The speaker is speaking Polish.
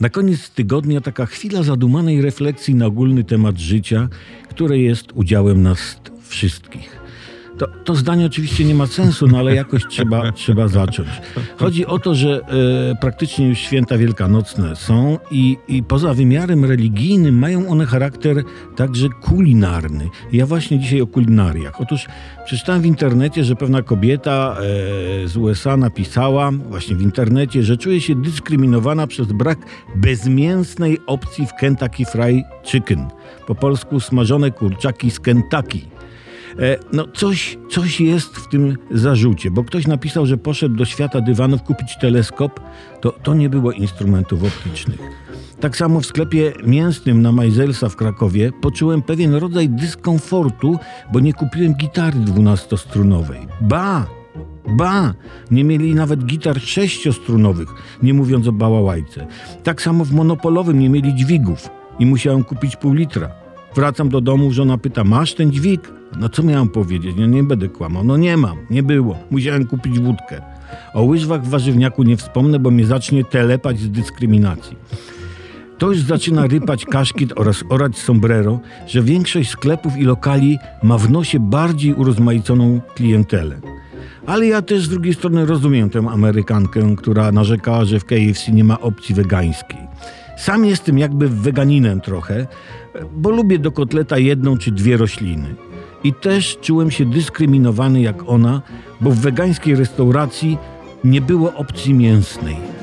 Na koniec tygodnia taka chwila zadumanej refleksji na ogólny temat życia, które jest udziałem nas wszystkich. To, to zdanie oczywiście nie ma sensu, no ale jakoś trzeba, trzeba zacząć. Chodzi o to, że e, praktycznie już święta wielkanocne są i, i poza wymiarem religijnym mają one charakter także kulinarny. Ja właśnie dzisiaj o kulinariach. Otóż przeczytałem w internecie, że pewna kobieta e, z USA napisała właśnie w internecie, że czuje się dyskryminowana przez brak bezmięsnej opcji w Kentucky Fried Chicken. Po polsku smażone kurczaki z Kentucky. E, no coś, coś jest w tym zarzucie, bo ktoś napisał, że poszedł do świata dywanów kupić teleskop, to, to nie było instrumentów optycznych. Tak samo w sklepie mięsnym na Majzelsa w Krakowie poczułem pewien rodzaj dyskomfortu, bo nie kupiłem gitary dwunastostrunowej. Ba! Ba! Nie mieli nawet gitar sześciostrunowych, nie mówiąc o bałałajce. Tak samo w monopolowym nie mieli dźwigów i musiałem kupić pół litra. Wracam do domu, żona pyta, masz ten dźwig? No co miałem powiedzieć? No nie będę kłamał. No nie mam, nie było. Musiałem kupić wódkę. O łyżwach w warzywniaku nie wspomnę, bo mnie zacznie telepać z dyskryminacji. To już zaczyna rypać kaszkit oraz orać sombrero, że większość sklepów i lokali ma w nosie bardziej urozmaiconą klientelę. Ale ja też z drugiej strony rozumiem tę Amerykankę, która narzekała, że w KFC nie ma opcji wegańskiej. Sam jestem jakby weganinem trochę, bo lubię do kotleta jedną czy dwie rośliny. I też czułem się dyskryminowany jak ona, bo w wegańskiej restauracji nie było opcji mięsnej.